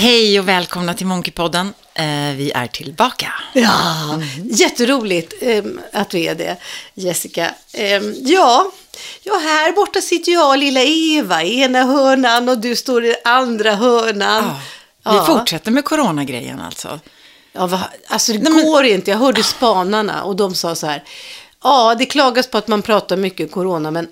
Hej och välkomna till Monkeypodden. Eh, vi är tillbaka. Ja, jätteroligt eh, att vi är det, Jessica. Eh, ja, ja, här borta sitter jag och lilla Eva i ena hörnan och du står i andra hörnan. Ja, vi fortsätter med coronagrejen alltså. Ja, va, alltså det går inte. Jag hörde spanarna och de sa så här. Ja, det klagas på att man pratar mycket corona, men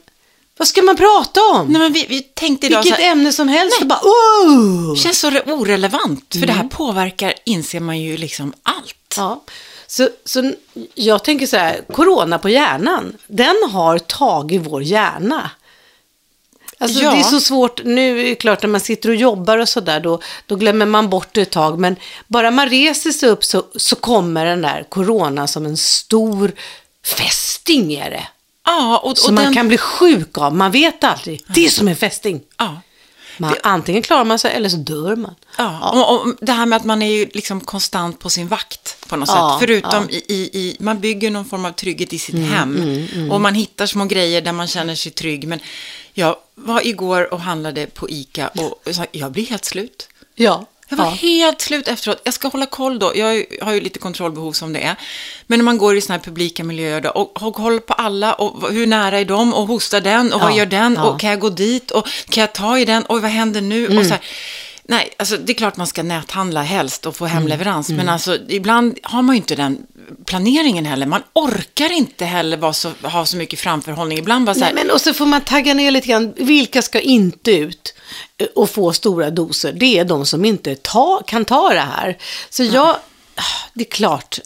vad ska man prata om? Nej, men vi, vi tänkte idag Vilket så här, ämne som helst. Nej. Bara, oh! känns så orelevant, för det här påverkar, inser man ju liksom allt. Ja, så, så jag tänker så här, corona på hjärnan, den har tagit vår hjärna. Alltså Ja. det är så svårt, nu är det klart när man sitter och jobbar och sådär, då, då glömmer man bort det ett tag. Men bara man reser sig upp så, så kommer den där corona som en stor fästing är det. Ja, och, och Som man den, kan bli sjuk av, man vet aldrig. Det är som en fästing. ja. Man, Antingen klarar man sig eller så dör man. Ja, och, och det här med att man är ju liksom konstant på sin vakt på något Ja, sätt. Förutom ja. i, i, man bygger någon form av trygghet i sitt hem. Och man hittar små grejer där man känner sig trygg. Men jag var igår och handlade på ICA och jag blir helt slut. Ja. Jag var ja. helt slut efteråt. Jag ska hålla koll då. Jag har ju lite kontrollbehov som det är. Men när man går i såna här publika miljöer då, och har koll på alla och vad- hur nära är de och hostar den och vad Ja, gör den ja. Mm. och kan jag gå dit och kan jag ta i den och vad händer nu? Och så här. Nej, alltså det är klart man ska näthandla helst och få Mm. hemleverans. Men alltså ibland har man ju inte den planeringen heller. Man orkar inte heller så, ha så mycket framförhållning. Ibland bara så här, Nej, men och så får man tagga ner lite grann. Vilka ska inte ut och få stora doser? Det är de som inte ta, kan ta det här. Så jag, det är klart,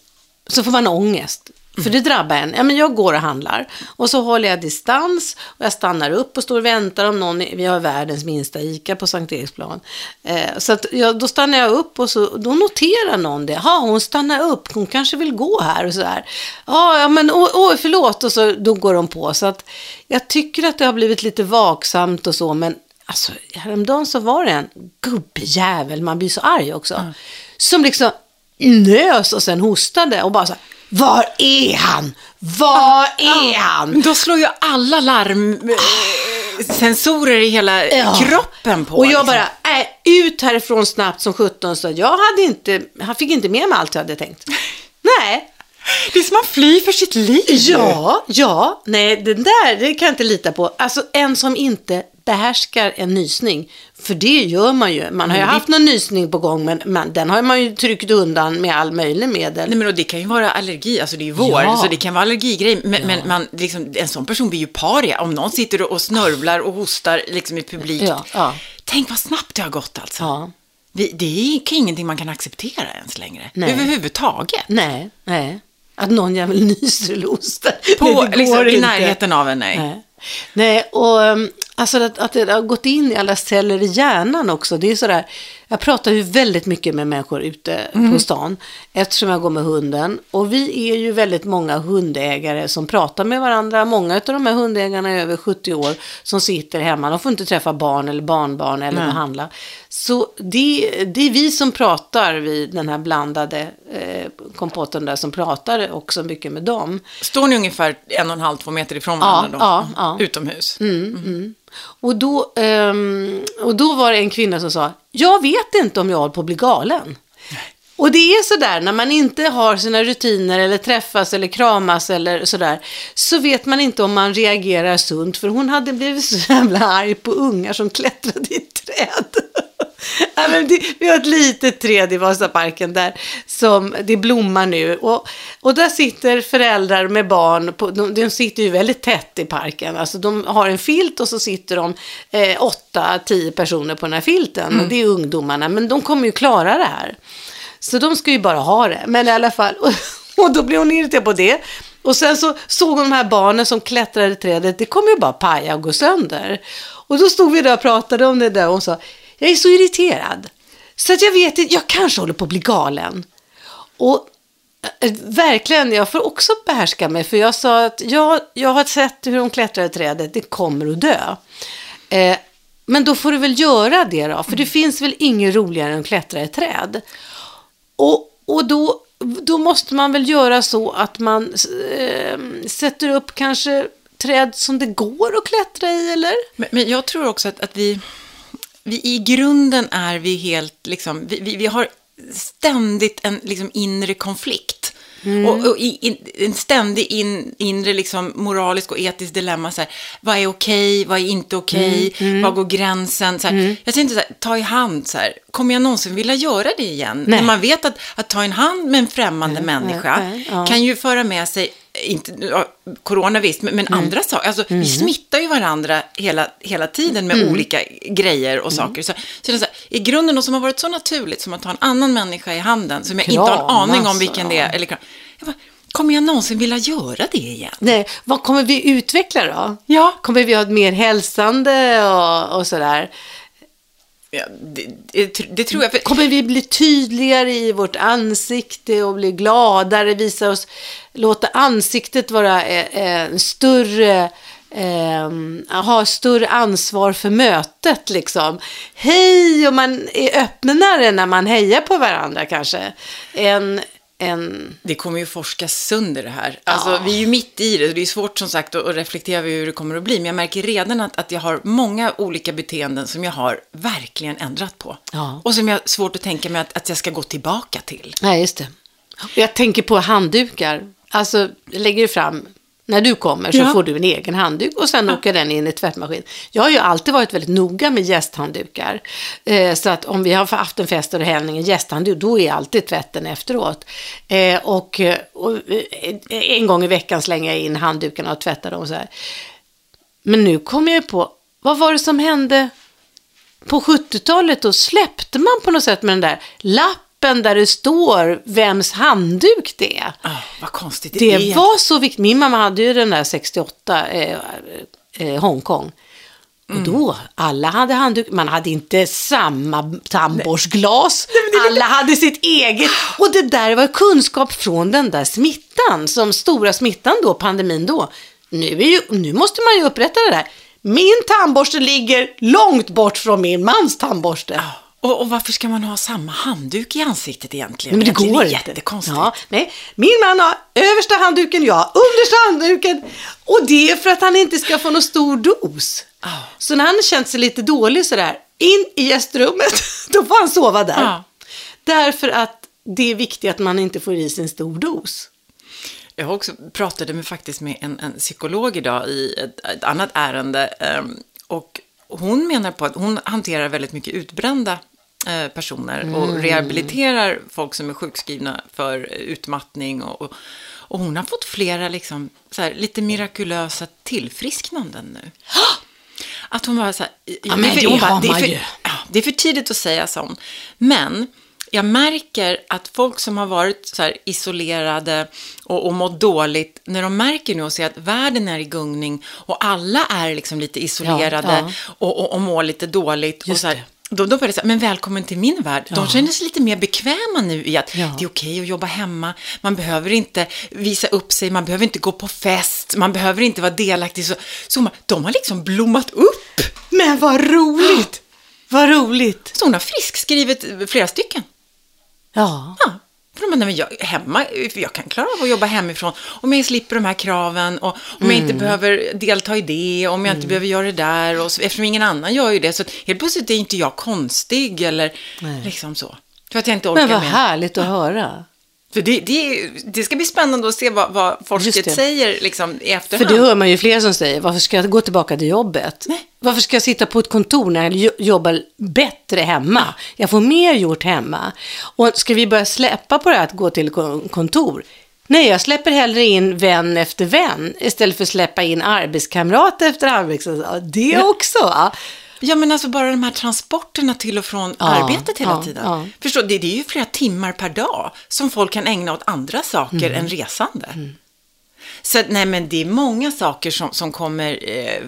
så får man ångest. För det drabbar en. Ja, men jag går och handlar och så håller jag distans och jag stannar upp och står och väntar om någon, vi har världens minsta ICA på Sankt Eriksplan. Eh, så att jag, då stannar jag upp och så, då noterar någon det. Ja, hon stannar upp, hon kanske vill gå här och så här. Ja, ja men oj, oj, förlåt och så då går de på. Så att jag tycker att det har blivit lite vaksamt och så, men alltså häromdagen så var det en gubbjävel, man blir så arg också, som liksom nös och sen hostade och bara så här, var är han? Var är han? Men då slår ju alla larmsensorer i hela Ja. kroppen på. Och jag liksom. bara, äh, ut härifrån snabbt som 17 så jag hade inte, han fick inte med mig allt jag hade tänkt. Nej, Det är som man flyr för sitt liv. ja, ja, nej, den där, det kan jag inte lita på. Alltså en som inte behärskar en nysning, för det gör man ju. Man har ju haft någon nysning på gång, men, men den har man ju tryckt undan med all möjlig medel. Nej, men och det kan ju vara allergi, alltså det är ju vår, Ja. så det kan vara allergigrej. Men, men man, liksom, en sån person blir ju paria. Om någon sitter och snörvlar och hostar liksom i publik. Ja, ja. Tänk vad snabbt det har gått alltså. Ja. Det, det är ingenting man kan acceptera ens längre. Nej. Överhuvudtaget. Nej, nej. Att någon jävel nyser eller hostar. På, Nej, liksom, I närheten av en, nej. Nej. Nej, och um, alltså att, att det har gått in i alla celler i hjärnan också. Det är sådär, jag pratar ju väldigt mycket med människor ute Mm. på stan eftersom jag går med hunden. Och vi är ju väldigt många hundägare som pratar med varandra. Många av de här hundägarna är över 70 år som sitter hemma. De får inte träffa barn eller barnbarn eller Nej. handla. Så det, det är vi som pratar vid den här blandade eh, kompotten där som pratar också mycket med dem. Står ni ungefär en och en halv, två meter ifrån Ja, varandra då? ja, ja. Utomhus? Och då, ehm, och då var det en kvinna som sa, jag vet vet inte om jag håller på att bli galen. Och det är sådär, när man inte har sina rutiner eller träffas eller kramas eller sådär, så vet man inte om man reagerar sunt. För hon hade blivit så jävla arg på ungar som klättrade i träd. Ja, men det, vi har ett litet träd i Vasaparken där som det blommar nu. Och, och där sitter föräldrar med barn, på, de, de sitter ju väldigt tätt i parken. Alltså de har en filt och så sitter de eh, åtta, tio personer på den här filten. Och det är ungdomarna, men de kommer ju klara det här. Så de ska ju bara ha det. Men i alla fall, och, och då blev hon irriterad på det. Och sen så såg hon de här barnen som klättrade i trädet, det kommer ju bara paja och gå sönder. Och då stod vi där och pratade om det där och hon sa, jag är så irriterad. Så att jag vet inte, jag kanske håller på att bli galen. Och eh, verkligen, jag får också behärska mig. För jag sa att jag, jag har sett hur de klättrar i trädet, det kommer att dö. Eh, men då får du väl göra det då, för det finns väl inget roligare än att klättra i träd. Och, och då, då måste man väl göra så att man eh, sätter upp kanske träd som det går att klättra i, eller? Men, men jag tror också att, att vi, vi i grunden är vi helt, liksom, vi, vi, vi har ständigt en liksom, inre konflikt. Och, och i, in, en ständig in, inre liksom, moralisk och etisk dilemma. Så här, vad är okej, vad är inte okej, var går gränsen? Så här, Jag tänkte så här, ta i hand, så här, kommer jag någonsin vilja göra det igen? Nej. När man vet att, att ta i hand med en främmande människa kan ju föra med sig inte, ja, corona visst, men, men Mm. andra saker. Alltså, Vi smittar ju varandra hela, hela tiden med Mm. olika grejer och saker. Så, så det är så här, I grunden, något som har varit så naturligt som att ta en annan människa i handen, som jag inte har en aning om vilken det är. Eller, kram- jag bara, kommer jag någonsin vilja göra det igen? Nej, vad kommer vi utveckla då? Ja. Kommer vi ha ett mer hälsande och, och sådär? Ja, det, det, det tror jag. För, Kommer vi bli tydligare i vårt ansikte och bli gladare, visa oss, låta ansiktet vara eh, eh, en större, eh, ha större ansvar för mötet liksom. Hej, och man är öppnare när man hejar på varandra kanske. En, en, det kommer ju forskas sönder det här. Alltså, Ja. Vi är ju mitt i det. Det är svårt som sagt att reflektera över hur det kommer att bli. Men jag märker redan att, att jag har många olika beteenden som jag har verkligen ändrat på. Ja. Och som jag har svårt att tänka mig att, att jag ska gå tillbaka till. nej just det. Och Jag tänker på handdukar. Alltså, jag lägger fram, när du kommer så Ja. får du en egen handduk och sen åker den in i tvättmaskin. Jag har ju alltid varit väldigt noga med gästhanddukar. Eh, så att om vi har haft en fest det händer en gästhandduk, då är alltid tvätten efteråt. Eh, och, och eh, en gång i veckan slänger jag in handdukarna och tvättar dem så här. Men nu kommer jag på, vad var det som hände på 70-talet? Då släppte man på något sätt med den där lappen där det står vems handduk det är. Ah, vad konstigt det, Det är. var så viktigt. Min mamma hade ju den där 68 eh, eh, Hongkong. Och Mm. då, alla hade handduk, man hade inte samma tandborstglas, alla hade sitt eget. Och det där var kunskap från den där smittan, som stora smittan då, pandemin då. Nu, är ju, nu måste man ju upprätta det där. Min tandborste ligger långt bort från min mans tandborste. Och, och varför ska man ha samma handduk i ansiktet egentligen? Men det Egentligen går är inte. jättekonstigt. Ja, nej. Min man har översta handduken, jag har understa handduken. Och det är för att han inte ska få någon stor dos. Ja. Så när han känt sig lite dålig sådär, in i gästrummet, då får han sova där. Ja. Därför att det är viktigt att man inte får i sig en stor dos. Jag har också pratade med, faktiskt med en, en psykolog idag i ett, ett annat ärende. ehm, och hon menar på att hon hanterar väldigt mycket utbrända personer och rehabiliterar folk som är sjukskrivna för utmattning. Och, och, och hon har fått flera liksom, så här, lite mirakulösa tillfrisknanden nu. Att hon bara så här, ja, men det hon har det, är för, det är för tidigt att säga sånt. Men jag märker att folk som har varit så här isolerade och, och mått dåligt, när de märker nu och ser att världen är i gungning och alla är liksom lite isolerade Ja, ja. Och, och, och mår lite dåligt. och Just så här, det. Då, då börjar det så här, men välkommen till min värld. De känner sig lite mer bekväma nu i att Ja. det är okej att jobba hemma. Man behöver inte visa upp sig, man behöver inte gå på fest, man behöver inte vara delaktig. Så, så man, de har liksom blommat upp. Men vad roligt! Vad roligt! Så hon har friskskrivit flera stycken. Ja. Ja, för de bara, nej, men jag, hemma, jag kan klara av att jobba hemifrån om jag slipper de här kraven och om jag inte behöver delta i det, om jag inte behöver göra det där och så, eftersom ingen annan gör ju det så helt plötsligt är inte jag konstig eller Nej. liksom så. För att jag inte orkar Men vad med. härligt att höra. För det, det, det ska bli spännande att se vad, vad det. säger liksom, i För efterhand. det hör man ju fler som säger, varför ska jag gå tillbaka till jobbet? Nej. Varför ska jag sitta på ett kontor när jag jo- jobbar bättre hemma? Jag får mer gjort hemma. Och ska vi börja släppa på det här att gå till kon- kontor? Nej, jag släpper hellre in vän efter vän istället för att släppa in arbetskamrat efter arbetskamrat. Det också? Ja, men alltså bara de här transporterna till och från Ja, arbetet hela ja, tiden. ja. Förstå, det, det är ju flera timmar per dag som folk kan ägna åt andra saker Mm. än resande. Så att, nej, men det är många saker som, som kommer, eh,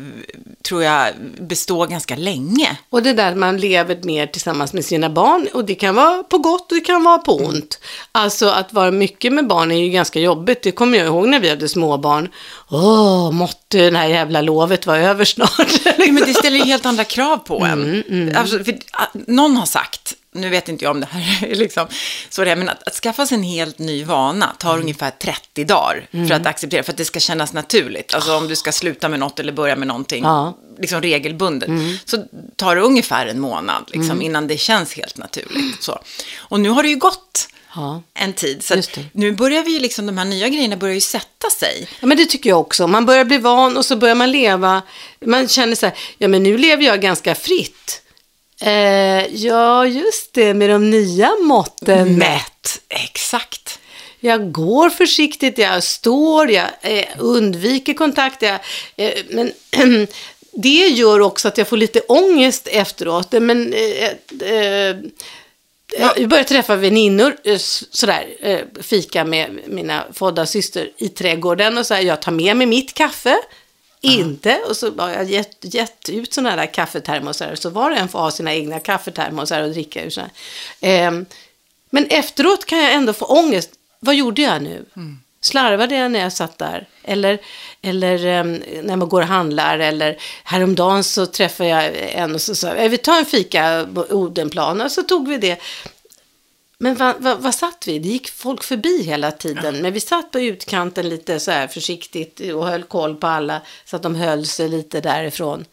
tror jag, bestå ganska länge. Och det där man lever mer tillsammans med sina barn. Och det kan vara på gott och det kan vara på ont. Alltså att vara mycket med barn är ju ganska jobbigt. Det kommer jag ihåg när vi hade småbarn. Åh, måtte det här jävla lovet vara över snart. Ja, men det ställer ju helt andra krav på en. Mm, Alltså, för, ah, någon har sagt nu vet inte jag om det här är liksom, så det är, men att, att skaffa sig en helt ny vana tar ungefär 30 dagar för att acceptera, för att det ska kännas naturligt. Alltså om du ska sluta med något eller börja med någonting Ja. liksom regelbundet, så tar det ungefär en månad liksom, innan det känns helt naturligt. Så. Och nu har det ju gått Ja. en tid, så nu börjar vi ju liksom, de här nya grejerna börjar ju sätta sig. Ja, men det tycker jag också. Man börjar bli van och så börjar man leva. Man känner så här, ja men nu lever jag ganska fritt. Eh, ja, just det, med de nya måtten mätt. Exakt. Jag går försiktigt, jag står, jag eh, undviker kontakt. Jag, eh, men det gör också att jag får lite ångest efteråt. Men, eh, eh, jag börjar träffa väninnor, eh, sådär, eh, fika med mina fodda syster i trädgården och så här, jag tar med mig mitt kaffe. Inte, och så har jag gett, gett ut sådana där kaffetermosar, så var och en får ha sina egna kaffetermosar och dricka ur sådana. Ehm, men efteråt kan jag ändå få ångest. Vad gjorde jag nu? Slarvade jag när jag satt där? Eller, eller um, när man går och handlar? Eller häromdagen så träffade jag en och så sa jag, vi tar en fika på Odenplan. Och så tog vi det. Men vad, vad, vad satt vi? Det gick folk förbi hela tiden. Men vi satt på utkanten lite så här försiktigt och höll koll på alla. Så att de höll sig lite därifrån.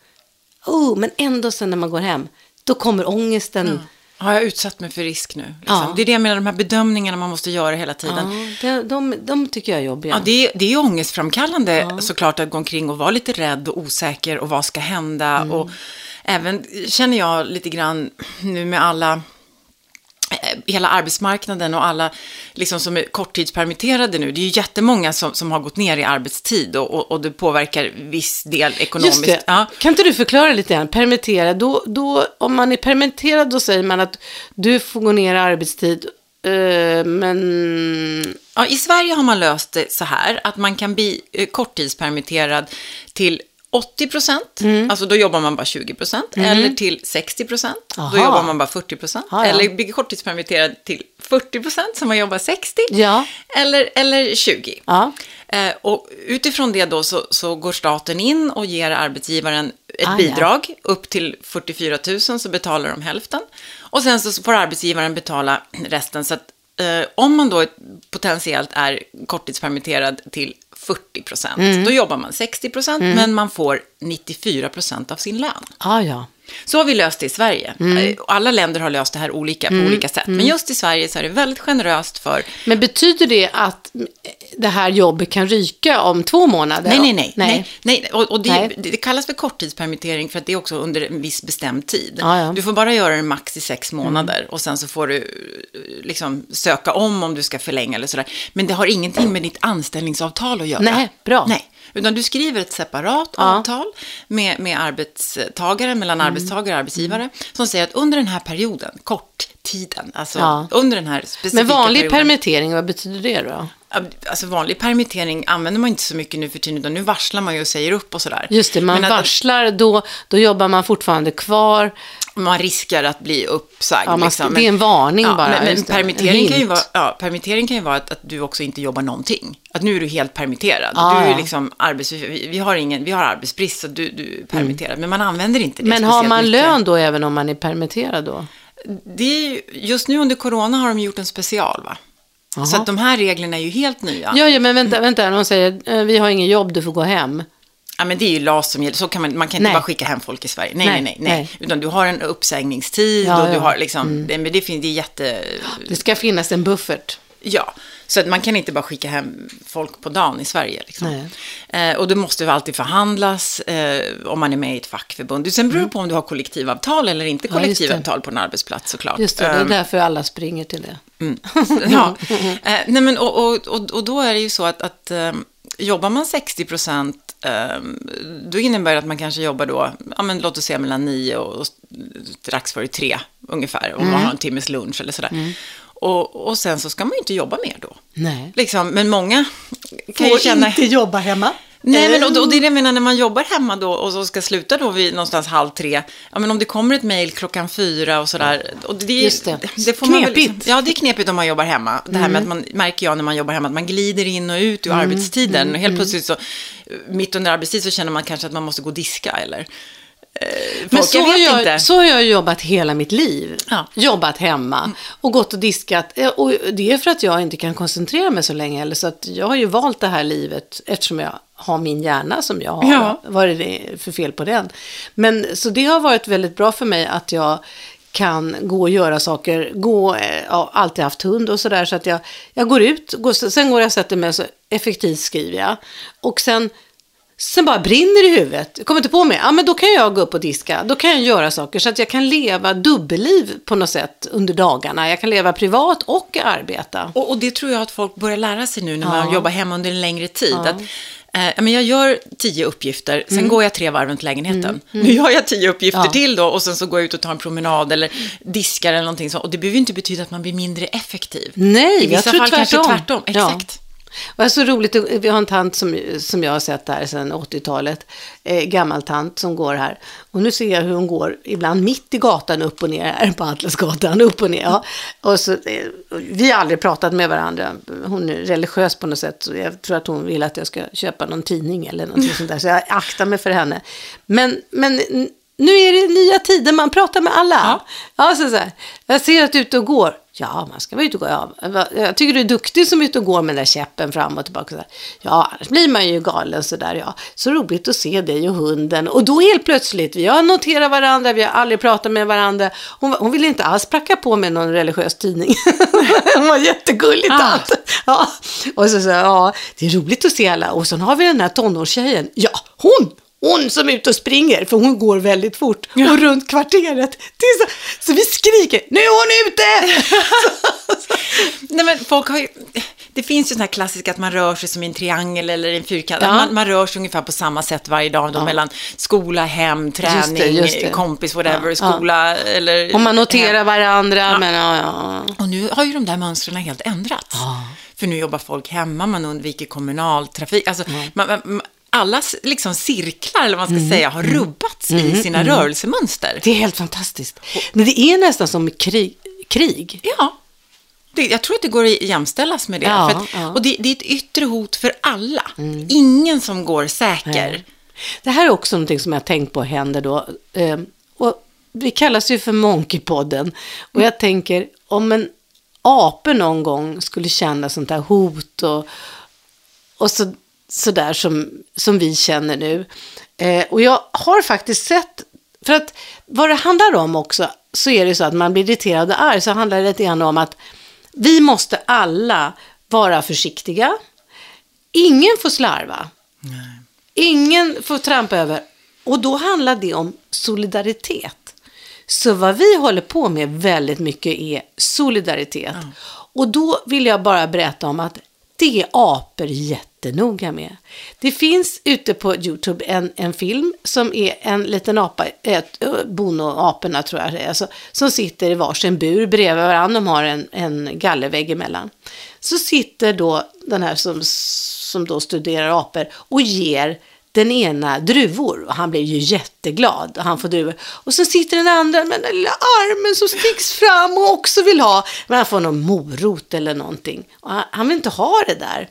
Oh, men ändå sen när man går hem, då kommer ångesten. Har jag utsatt mig för risk nu? Liksom? Ja. Det är det jag menar, de här bedömningarna man måste göra hela tiden. Ja, de, de, de tycker jag är jobbiga. Ja, det, är, det är ångestframkallande såklart att gå omkring och vara lite rädd och osäker och vad ska hända. Mm. Och även känner jag lite grann nu med alla hela arbetsmarknaden och alla liksom, som är korttidspermitterade nu. Det är ju jättemånga som, som har gått ner i arbetstid och, och, och det påverkar viss del ekonomiskt. Just det. Ja. Kan inte du förklara lite grann? Permitterad, då, då, om man är permitterad då säger man att du får gå ner i arbetstid. eh, men... Ja, I Sverige har man löst det så här att man kan bli eh, korttidspermitterad till 80 procent, Mm. alltså då jobbar man bara 20 procent, eller till 60 procent, då jobbar man bara 40 procent, Ja, ja. eller blir korttidspermitterad till 40 procent, så man jobbar 60, Ja. eller, eller 20. Ja. Eh, och utifrån det då så, så går staten in och ger arbetsgivaren ett Ah, ja. bidrag upp till 44 000 så betalar de hälften. Och sen så får arbetsgivaren betala resten. Så att eh, om man då potentiellt är korttidspermitterad till 40 procent, Mm. då jobbar man 60 procent, men man får 94 procent av sin lön. Ah, ja. Så har vi löst det i Sverige. Mm. Eh, Alla länder har löst det här olika på olika sätt. Men just i Sverige så är det väldigt generöst för Men betyder det att det här jobbet kan ryka om två månader? Nej, nej, nej. nej. nej. nej. Och, och det, Nej. det kallas för korttidspermittering för att det är också under en viss bestämd tid. Ja, ja. Du får bara göra det max i sex månader och sen så får du eh, liksom söka om om du ska förlänga eller sådär. Men det har ingenting med ditt anställningsavtal att göra. Nej, bra. Nej. Utan du skriver ett separat Ja. Mm. avtal med, med arbetstagare, mellan arbetstagare och arbetsgivare, som säger att under den här perioden, korttiden, alltså Ja. under den här specifika Men vanlig perioden, permittering, vad betyder det då? Alltså vanlig permittering använder man inte så mycket nu för tiden, utan nu varslar man ju och säger upp och sådär. Just det, man Men att, varslar, då, då jobbar man fortfarande kvar. man riskar att bli uppsagd. Ja, man- liksom. det är en varning bara, Men, men permittering, kan ju vara, ja, permittering kan ju vara att, att du också inte jobbar någonting. Att nu är du helt permitterad. Ja, du är liksom arbets, vi, vi, har ingen, vi har arbetsbrist så du, du är permitterad. Men man använder inte det Mm. Men har man mycket. lön då även om man är permitterad då? Det är ju, just nu under corona har de gjort en special va? Så Jaha. att de här reglerna är ju helt nya. Ja, ja men vänta, vänta, de säger eh, vi har ingen jobb, du får gå hem. Ja, men det är ju LAS som gäller. Så kan man, man kan inte Nej. bara skicka hem folk i Sverige. Nej, nej, Nej, nej. nej. Utan du har en uppsägningstid Ja, och du ja. har liksom, det, men det finns, det är jätte, Det ska finnas en buffert. Ja. Så att man kan inte bara skicka hem folk på dagen i Sverige. Liksom. Eh, och det måste alltid förhandlas eh, om man är med i ett fackförbund. Sen beror det på om du har kollektivavtal eller inte Mm. Ja, kollektivavtal på en arbetsplats såklart. Just det, det är Ehm, därför alla springer till det. ja. Eh, nej men, och, och, och, och då är det ju så att, att eh, jobbar man 60 procent, eh, då innebär det att man kanske jobbar då, ja, men, låt oss säga mellan nio och, och strax före tre ungefär, om man har en timmes lunch eller sådär. Och, och sen så ska man ju inte jobba mer då. Nej. Liksom, men många kan ju känna... jobba hemma. Nej, men och, och det är det jag menar när man jobbar hemma då och så ska sluta då vid någonstans halv tre. Ja, men om det kommer ett mejl klockan fyra och sådär. Och det, Just det. får man väl Knepigt. liksom- ja, det är knepigt om man jobbar hemma. Det här med att man, märker jag när man jobbar hemma, att man glider in och ut ur arbetstiden. och helt plötsligt så, mitt under arbetstid så känner man kanske att man måste gå och diska eller folk. Men så har, jag, inte. så har jag jobbat hela mitt liv. Ja. Jobbat hemma och gått och diskat. Eh, Och det är för att jag inte kan koncentrera mig så länge. Eller så att jag har ju valt det här livet eftersom jag har min hjärna som jag har. Ja. Vad är det för fel på den? Men så det har varit väldigt bra för mig att jag kan gå och göra saker, gå, eh, ja, alltid haft hund och sådär så att jag, jag går ut, går, sen går jag och sätter mig så effektivt skriver jag. Och sen Sen bara brinner i huvudet. Jag kommer inte på mig. Ja, men då kan jag gå upp och diska. Då kan jag göra saker så att jag kan leva dubbelliv på något sätt under dagarna. Jag kan leva privat och arbeta. Och, och det tror jag att folk börjar lära sig nu när Ja. man jobbar hemma under en längre tid. Ja. Att, eh, men jag gör tio uppgifter, sen Mm. går jag tre varv runt lägenheten. Nu gör jag tio uppgifter Ja. till då och sen så går jag ut och tar en promenad eller diskar eller någonting sånt. Och det behöver ju inte betyda att man blir mindre effektiv. Nej, I vissa jag tror fall kanske tvärtom. tvärtom. Ja. Och det är så roligt, vi har en tant som, som jag har sett här sedan 80-talet, eh, gammal tant som går här. Och nu ser jag hur hon går ibland mitt i gatan upp och ner här på Atlasgatan, upp och ner. Ja. Och så, eh, vi har aldrig pratat med varandra, hon är religiös på något sätt, så jag tror att hon vill att jag ska köpa någon tidning eller något sånt där, så jag aktar mig för henne. Men, men nu är det nya tider, man pratar med alla. Ja. Ja, så, så här. Jag ser att du är ute och går. Ja, man ska vara ute och gå. Ja, jag tycker du är duktig som är ute och går med den där käppen fram och tillbaka. Så. Ja, annars blir man ju galen sådär. Ja. Så roligt att se dig och hunden. Och då helt plötsligt, vi har noterat varandra, vi har aldrig pratat med varandra. Hon, hon ville inte alls pracka på med någon religiös tidning. hon var jättegullig Ah. tant. Ja. Och så sa ja, det är roligt att se alla. Och sen har vi den här tonårstjejen. Ja, hon! Hon som är ute och springer, för hon går väldigt fort. Ja. Och runt kvarteret. Så, så vi skriker, nu är hon ute! Nej, men folk har ju, det finns ju sådana här klassiska att man rör sig som i en triangel eller en fyrkant. Ja. Man, man rör sig ungefär på samma sätt varje dag då, mellan skola, hem, träning, det, just det. kompis, whatever, Ja, skola eller... Och man noterar hem. varandra, men ja, ja. Och nu har ju de där mönstren helt ändrats. För nu jobbar folk hemma, man undviker kommunaltrafik. Alltså, man, man, alla liksom cirklar, eller vad man ska säga, har rubbats i sina rörelsemönster. Det är helt fantastiskt. Men det är nästan som krig. krig. Ja. Det, jag tror att det går att jämställas med det. Ja, att, ja. Och det, det är ett yttre hot för alla. Ingen som går säker. Det här är också någonting som jag tänkt på händer då. Eh, och vi kallas ju för Monkeypodden. Och jag tänker, om en ape någon gång skulle känna sånt här hot och, och så, så där som, som vi känner nu. Eh, och jag har faktiskt sett, för att vad det handlar om också, så är det så att man blir irriterad och arg, så handlar det lite grann om att vi måste alla vara försiktiga. Ingen får slarva. Ingen får trampa över. Och då handlar det om solidaritet. Så vad vi håller på med väldigt mycket är solidaritet. Och då vill jag bara berätta om att det är apor jättenoga med. Det finns ute på YouTube en, en film som är en liten apa, ett, Bono-aporna tror jag det är, alltså, som sitter i varsin bur bredvid varandra. De har en, en gallervägg emellan. Så sitter då den här som, som då studerar apor och ger den ena druvor och han blir ju jätteglad och han får druvor. Och så sitter den andra med den lilla armen som sticks fram och också vill ha, men han får någon morot eller någonting. Och han, han vill inte ha det där.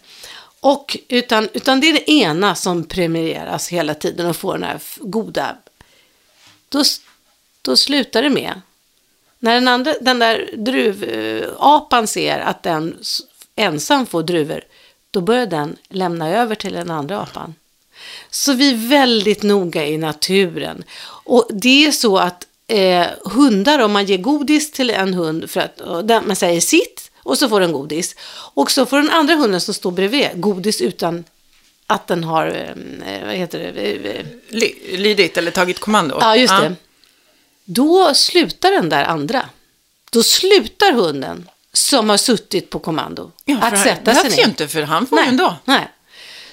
Och, utan, utan det är det ena som premieras hela tiden och får den här goda. Då, då slutar det med, när den, andra, den där druvapan ser att den ensam får druvor, då börjar den lämna över till den andra apan. Så vi är väldigt noga i naturen. Och det är så att eh, hundar, om man ger godis till en hund, för att man säger sitt och så får den godis. Och så får den andra hunden som står bredvid godis utan att den har, eh, vad heter det, eh, eh, Ly- Lydit eller tagit kommando. Ja, just det. Då slutar den där andra. Då slutar hunden som har suttit på kommando Ja, att det sätta sig behövs ner. ju inte, för han får ju ändå. Nej.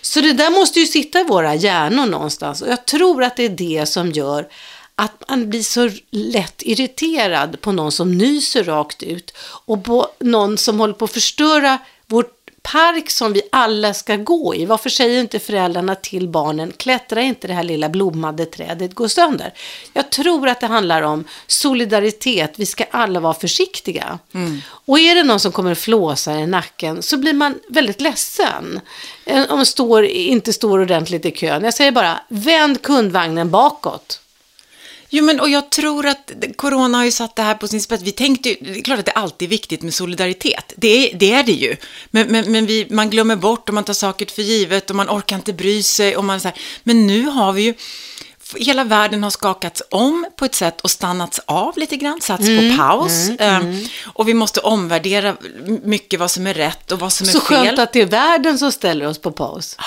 Så det där måste ju sitta i våra hjärnor någonstans. Och jag tror att det är det som gör att man blir så lätt irriterad på någon som nyser rakt ut och på någon som håller på att förstöra vår park som vi alla ska gå i. Varför säger inte föräldrarna till barnen, klättra inte det här lilla blommade trädet, gå sönder. Jag tror att det handlar om solidaritet, vi ska alla vara försiktiga. Och är det någon som kommer att flåsa i nacken så blir man väldigt ledsen. Eh, Om man står, inte står ordentligt i kön. Jag säger bara, vänd kundvagnen bakåt. Jo, men och jag tror att corona har ju satt det här på sin spets. Vi tänkte ju, det är klart att det alltid är viktigt med solidaritet. Det är det, är det ju. Men, men, men vi, man glömmer bort och man tar saker för givet och man orkar inte bry sig. Och man så här, men nu har vi ju, hela världen har skakats om på ett sätt och stannats av lite grann, satts på paus. Mm, och vi måste omvärdera mycket vad som är rätt och vad som Så är fel. skönt att det är världen som ställer oss på paus.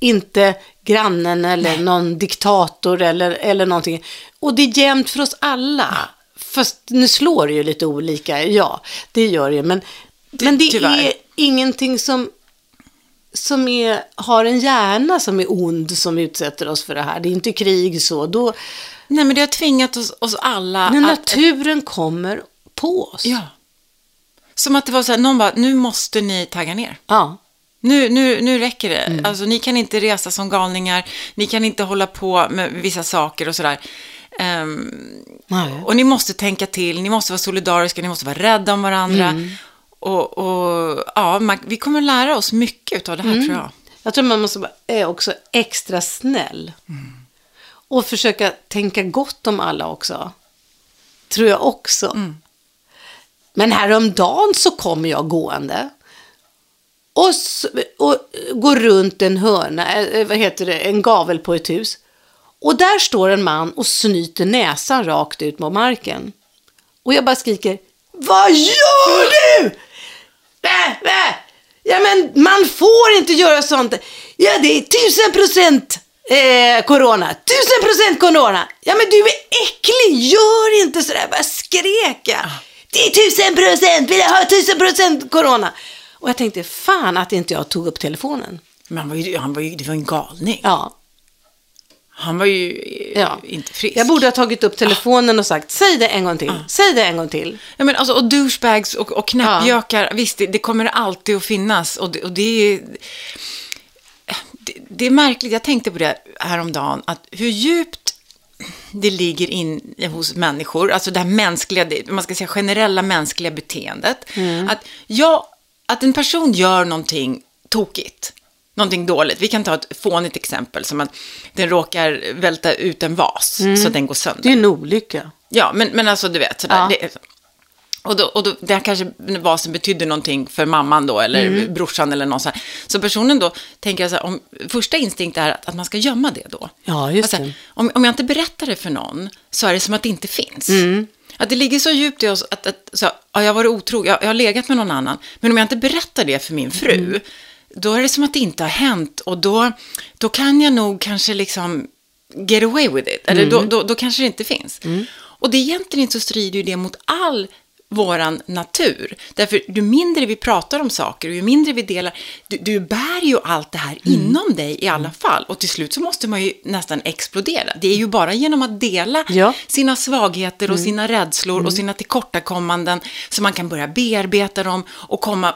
Inte grannen eller någon diktator eller, eller någonting. Och det är jämnt för oss alla. Fast nu slår det ju lite olika, ja, det gör det. Men, men det tyvärr. är ingenting som, som är, har en hjärna som är ond som utsätter oss för det här. Det är inte krig så. Då, Nej, men det har tvingat oss, oss alla när att... naturen kommer på oss. Ja. Som att det var så här, någon bara, nu måste ni tagga ner. Ja. Nu, nu, nu räcker det. Alltså, ni kan inte resa som galningar, ni kan inte hålla på med vissa saker och sådär. Nej. och ni måste tänka till, ni måste vara solidariska, ni måste vara rädda om varandra. Och, och ja, man, vi kommer lära oss mycket av det här tror jag. Jag tror man måste vara är också extra snäll. Och försöka tänka gott om alla också. Tror jag också. Men häromdagen så kommer jag gående. Och, och går runt en hörna, eh, vad heter det, en gavel på ett hus. Och där står en man och snyter näsan rakt ut mot marken. Och jag bara skriker, vad gör du? Vä, vä? Ja men man får inte göra sånt. Ja det är tusen procent eh, corona. Tusen procent corona. Ja men du är äcklig. Gör inte sådär. Jag bara skrek jag. Det är tusen procent. Vill jag ha tusen procent corona? Och jag tänkte fan att inte jag tog upp telefonen. Men han var ju, han var ju, det var en galning. Ja, Han var ju eh, ja. inte frisk. Jag borde ha tagit upp telefonen och sagt säg det en gång till. Säg det en gång till. Ja, men alltså, och douchebags och, och knäppjökar, visst, det, det kommer alltid att finnas. Och det, och det är... Det, det är märkligt, jag tänkte på det häromdagen, att hur djupt det ligger in hos människor, alltså det här mänskliga, man ska säga generella mänskliga beteendet. Att, jag, att en person gör någonting tokigt, någonting dåligt. Vi kan ta ett fånigt exempel, som att den råkar välta ut en vas så att den går sönder. Det är en olycka. Ja, men, men alltså du vet, sådär. Ja. Det, så. och då, och då, det här kanske var som betydde någonting för mamman då, eller Mm. brorsan eller någon så här. Så personen då tänker så här, om första instinkt är att, att man ska gömma det då. Ja, just Alltså, det. om, om jag inte berättar det för någon så är det som att det inte finns. Mm. Att det ligger så djupt i oss att, att så, ja, jag varit otrogen, jag, jag har legat med någon annan, men om jag inte berättar det för min fru, Mm. då är det som att det inte har hänt. Och då, då kan jag nog kanske liksom get away with it, eller då, då, då kanske det inte finns. Och det egentligen så strider ju det mot all våran natur. Därför ju mindre vi pratar om saker och ju mindre vi delar, du, du bär ju allt det här inom dig i alla fall. Och till slut så måste man ju nästan explodera. Det är ju bara genom att dela Ja. sina svagheter och sina rädslor och sina tillkortakommanden så man kan börja bearbeta dem och komma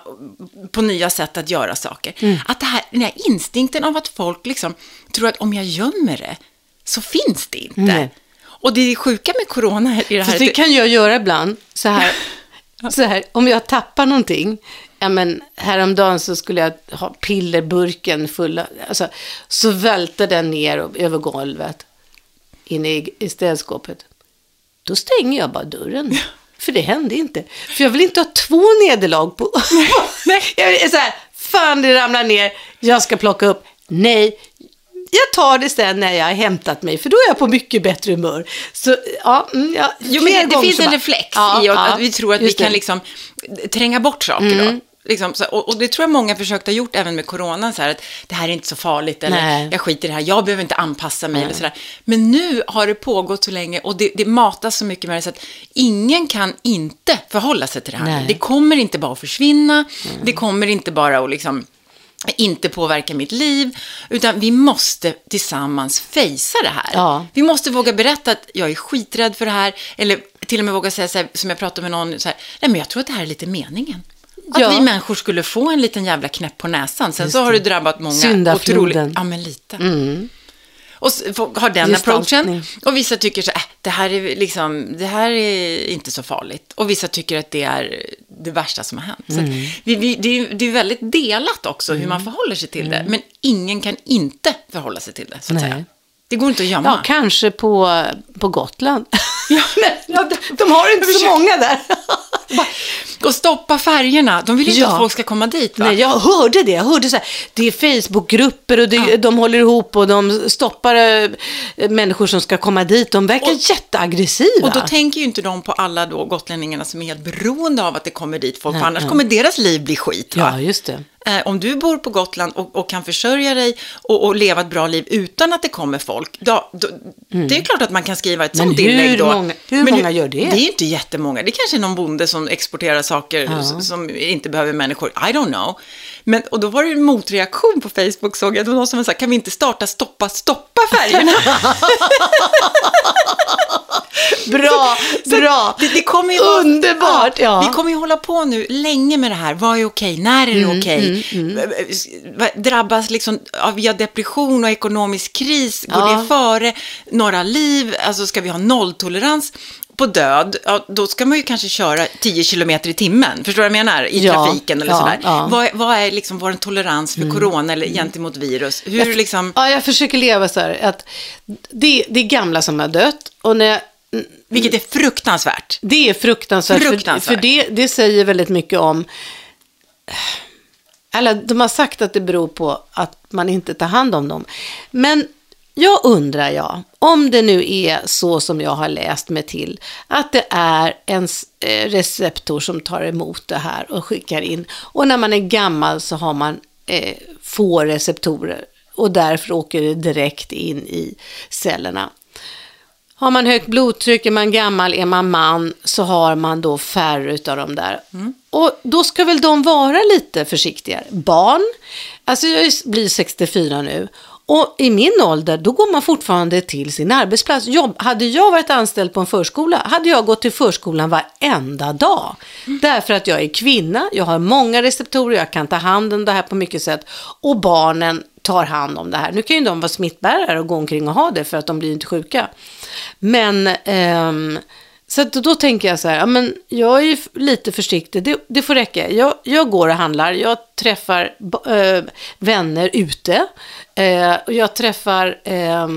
på nya sätt att göra saker. Att det här, den här instinkten av att folk liksom tror att om jag gömmer det så finns det inte. Och det är sjuka med corona i det här. För det kan jag göra ibland. Så här, så här om jag tappar någonting. Ja, men häromdagen så skulle jag ha pillerburken full. Alltså, så välte den ner över golvet. Inne i, i städskåpet. Då stänger jag bara dörren. För det hände inte. För jag vill inte ha två nederlag på... Nej. Jag är så här, fan det ramlar ner. Jag ska plocka upp. Nej, jag tar det sen när jag har hämtat mig, för då är jag på mycket bättre humör. Så, ja, mm, ja Jo, men det, det finns så en reflex Ja, i oss, ja, att vi tror att vi kan det. Mm. liksom tränga bort saker. Då. Liksom, så, och, och det tror jag många försökt ha gjort även med corona, så här, att det här är inte så farligt, eller Nej. jag skiter i det här, jag behöver inte anpassa mig, eller sådär. Men nu har det pågått så länge och det, det matas så mycket med det, så att ingen kan inte förhålla sig till det här. Nej. Det kommer inte bara att försvinna, det kommer inte bara att liksom inte påverka mitt liv, utan vi måste tillsammans fejsa det här. Ja. Vi måste våga berätta att jag är skiträdd för det här, eller till och med våga säga så här, som jag pratade med någon, så här, nej men jag tror att det här är lite meningen. Att Ja. vi människor skulle få en liten jävla knäpp på näsan. Sen så har det drabbat många Syndafloden. otroligt... Ja, men lite. Och har den approachen. Och vissa tycker så äh, det här är liksom, det här är inte så farligt. Och vissa tycker att det är det värsta som har hänt. Så att vi, vi, det, är, det är väldigt delat också hur man förhåller sig till det. Men ingen kan inte förhålla sig till det, så att Nej. säga. Det går inte att gömma. Ja, kanske på, på Gotland. Ja. de, de har inte så många där. Och stoppa färgerna. De vill inte Ja. att folk ska komma dit va? Nej, jag hörde det. Jag hörde så här, det är Facebookgrupper och det, de håller ihop och de stoppar eh, människor som ska komma dit. De verkar jätteaggressiva. Och då tänker ju inte de på alla då gotlänningarna som är helt beroende av att det kommer dit folk, Nej, för annars nej. kommer deras liv bli skit. Va? ja, just det. Eh, om du bor på Gotland och, och kan försörja dig och, och leva ett bra liv utan att det kommer folk, då, då, det är klart att man kan skriva ett Mm. Sånt inlägg då. många- hur Men många gör det? Det är inte jättemånga. Det kanske är någon bonde som exporterar saker Ja. som inte behöver människor. I don't know. Men, och då var det en motreaktion på Facebook, såg jag. Det var någon som sa, kan vi inte starta stoppa, stoppa färgerna? Bra, bra. Det, det kommer ju Underbart, ja. Vi kommer ju hålla på nu länge med det här. Vad är okej? När är det Mm, okej? Va- Drabbas liksom av via depression och ekonomisk kris? Går Ja. det före några liv? Alltså ska vi ha nolltolerans på död? Ja, då ska man ju kanske köra 10 kilometer i timmen. Förstår du vad jag menar? I Ja, trafiken eller ja, sådär. ja. Mm. Vad, är- vad är liksom vår tolerans för corona eller gentemot virus? Hur liksom... Ja, jag försöker leva så här att det, det är gamla som har dött och när jag, Vilket är fruktansvärt. det är fruktansvärt, Fruktansvärt. För, för det, det säger väldigt mycket om eller de har sagt att det beror på att man inte tar hand om dem. Men jag undrar jag, om det nu är så som jag har läst mig till, att det är en eh, receptor som tar emot det här och skickar in. Och när man är gammal så har man eh, få receptorer och därför åker det direkt in i cellerna. Har man högt blodtryck, är man gammal, är man man, så har man då färre utav de där. Och då ska väl de vara lite försiktigare. Barn, alltså jag blir 64 nu. Och i min ålder, då går man fortfarande till sin arbetsplats. Jobb. Hade jag varit anställd på en förskola, hade jag gått till förskolan varenda dag. Därför att jag är kvinna, jag har många receptorer, jag kan ta hand om det här på mycket sätt. Och barnen tar hand om det här. Nu kan ju de vara smittbärare och gå omkring och ha det för att de blir inte sjuka. Men ehm, så att då tänker jag så här, ja, men jag är ju lite försiktig, det, det får räcka. Jag, jag går och handlar, jag träffar äh, vänner ute, äh, och jag träffar äh,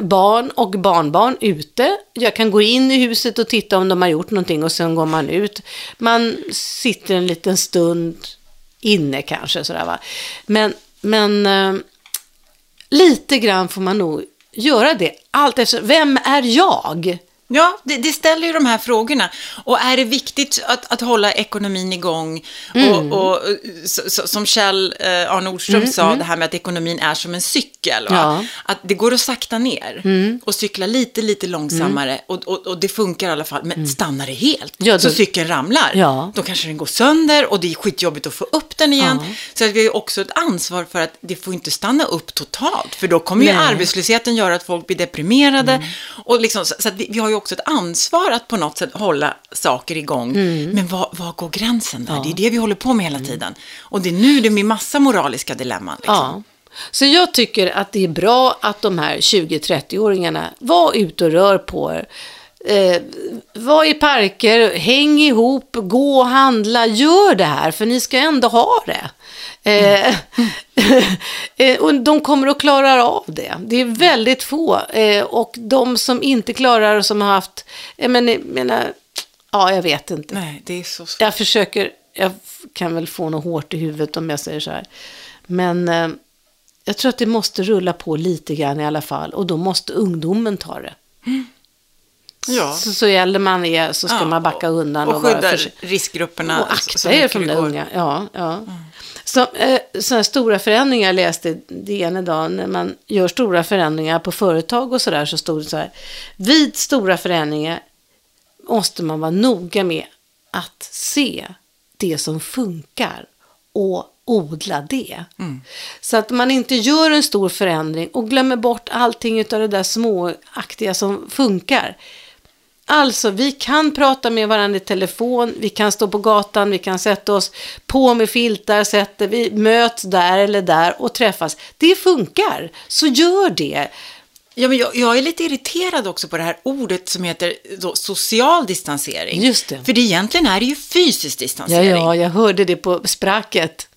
barn och barnbarn ute. Jag kan gå in i huset och titta om de har gjort någonting och sen går man ut. Man sitter en liten stund inne kanske sådär va. Men, men ehm, lite grann får man nog göra det. Allt efter, vem är jag? Ja, det, det ställer ju de här frågorna. Och är det viktigt att, att hålla ekonomin igång? Mm. Och, och så, så, som Kjell eh, Arne Nordström sa, det här med att ekonomin är som en cykel. Ja. Mm. Att det går att sakta ner och cykla lite, lite långsammare. Och, och, och det funkar i alla fall. Men stannar det helt, Mm. Ja, så då- cykeln ramlar, Ja. då kanske den går sönder och det är skitjobbigt att få upp den igen. Ja. Så att vi har ju också ett ansvar för att det får inte stanna upp totalt. För då kommer ju Nej. arbetslösheten göra att folk blir deprimerade. Och liksom, så, så att vi, vi har ju också ett ansvar att på något sätt hålla saker igång. Men var, var går gränsen där? Det är det vi håller på med hela tiden. Och det är nu det blir massa moraliska dilemman. Liksom. Ja. Så jag tycker att det är bra att de här 20-30-åringarna var ute och rör på er. Eh, var i parker, häng ihop, gå och handla, gör det här för ni ska ändå ha det. Eh, och de kommer att klara av det. Det är väldigt få. Eh, och de som inte klarar och som har haft, jag menar, ja jag vet inte. Nej, det är så svårt. Jag försöker, jag kan väl få något hårt i huvudet om jag säger så här. Men eh, jag tror att det måste rulla på lite grann i alla fall. Och då måste ungdomen ta det. Ja. Så, så äldre man är så ska Ja, man backa undan. Och, och skydda förs- riskgrupperna. och akta er för de unga. Ja, ja. Så, eh, sådana stora förändringar jag läste ena dagen. När man gör stora förändringar på företag och sådär så stod det så här. Vid stora förändringar måste man vara noga med att se det som funkar och odla det. Så att man inte gör en stor förändring och glömmer bort allting av det där småaktiga som funkar. Alltså, vi kan prata med varandra i telefon, vi kan stå på gatan, vi kan sätta oss på med filtar, sätter, vi möts där eller där och träffas. Det funkar, så gör det. Ja, men jag, jag är lite irriterad också på det här ordet som heter då, social distansering. Just det. För det egentligen är det ju fysisk Ja, distansering. ja, jag hörde det på spracket.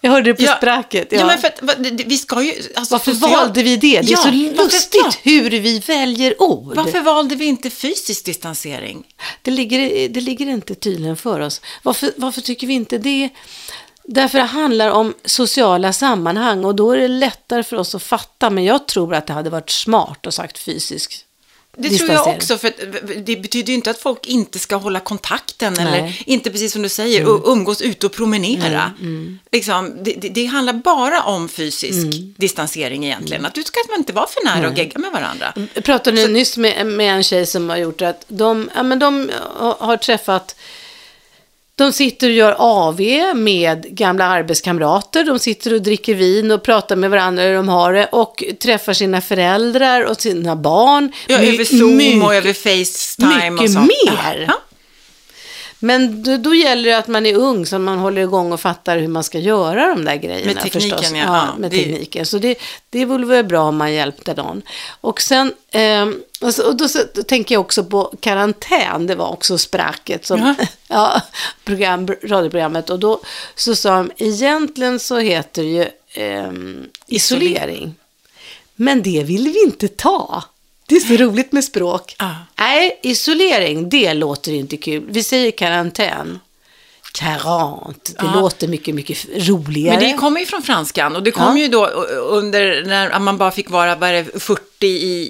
Jag hörde det på Ja. språket. Ja. men för att, vi ska ju... Alltså, Varför social- valde vi det? Det är Ja, så varför- lustigt ja. hur vi väljer ord. Varför valde vi inte fysisk distansering? Det ligger, det ligger inte tydligen för oss. Varför, varför tycker vi inte det? Därför det handlar om sociala sammanhang och då är det lättare för oss att fatta. Men jag tror att det hade varit smart att sagt fysisk Det tror jag också, för det betyder ju inte att folk inte ska hålla kontakten Nej. eller inte precis som du säger, mm. umgås ute och promenera. Liksom, det, det, handlar bara om fysisk distansering egentligen. Att du ska man inte vara för nära och gegga med varandra. Jag pratade nyss med, med en tjej som har gjort att de, ja, men de har har träffat de sitter och gör AV med gamla arbetskamrater. De sitter och dricker vin och pratar med varandra hur de har det. Och träffar sina föräldrar och sina barn. Ja, över Zoom mycket- och över Facetime och mycket sånt. mer. Ja. Men då, då gäller det att man är ung så att man håller igång och fattar hur man ska göra de där grejerna. Med tekniken, förstås. ja. ja. Med det- tekniken. Så det, det vore väl bra om man hjälpte någon. Och sen, ehm, och, så, och då, så, då tänker jag också på karantän. Det var också spracket som, Ja. ja, program, radioprogrammet. Och då så sa de, egentligen så heter det ju ehm, isolering. Men det vill vi inte ta. Det är så roligt med språk. Ja. Nej, isolering, det låter inte kul. Vi säger karantän. Karant, det Ja. låter mycket, mycket roligare. Men det kommer ju från franskan och det kom Ja. ju då under när man bara fick vara vad är det, 40 i,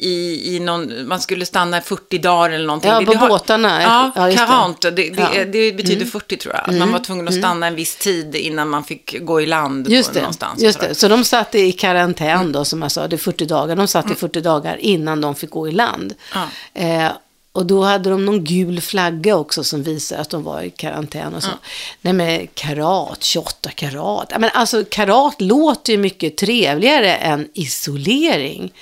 i, i någon, man skulle stanna i 40 dagar eller någonting. Ja, Det- på det har- båtarna. Ja, Ja, just det. 40, det, det, Ja. Mm. det betyder 40 tror jag. Att man var tvungen att stanna en viss tid innan man fick gå i land Just det, någonstans. just det. Så de satt i karantän då, som jag sa, det är 40 dagar. De satt i 40 dagar innan de fick gå i land. Ja. Eh, och då hade de någon gul flagga också som visar att de var i karantän och så. Nej men karat, 28 karat. Men alltså karat låter ju mycket trevligare än isolering.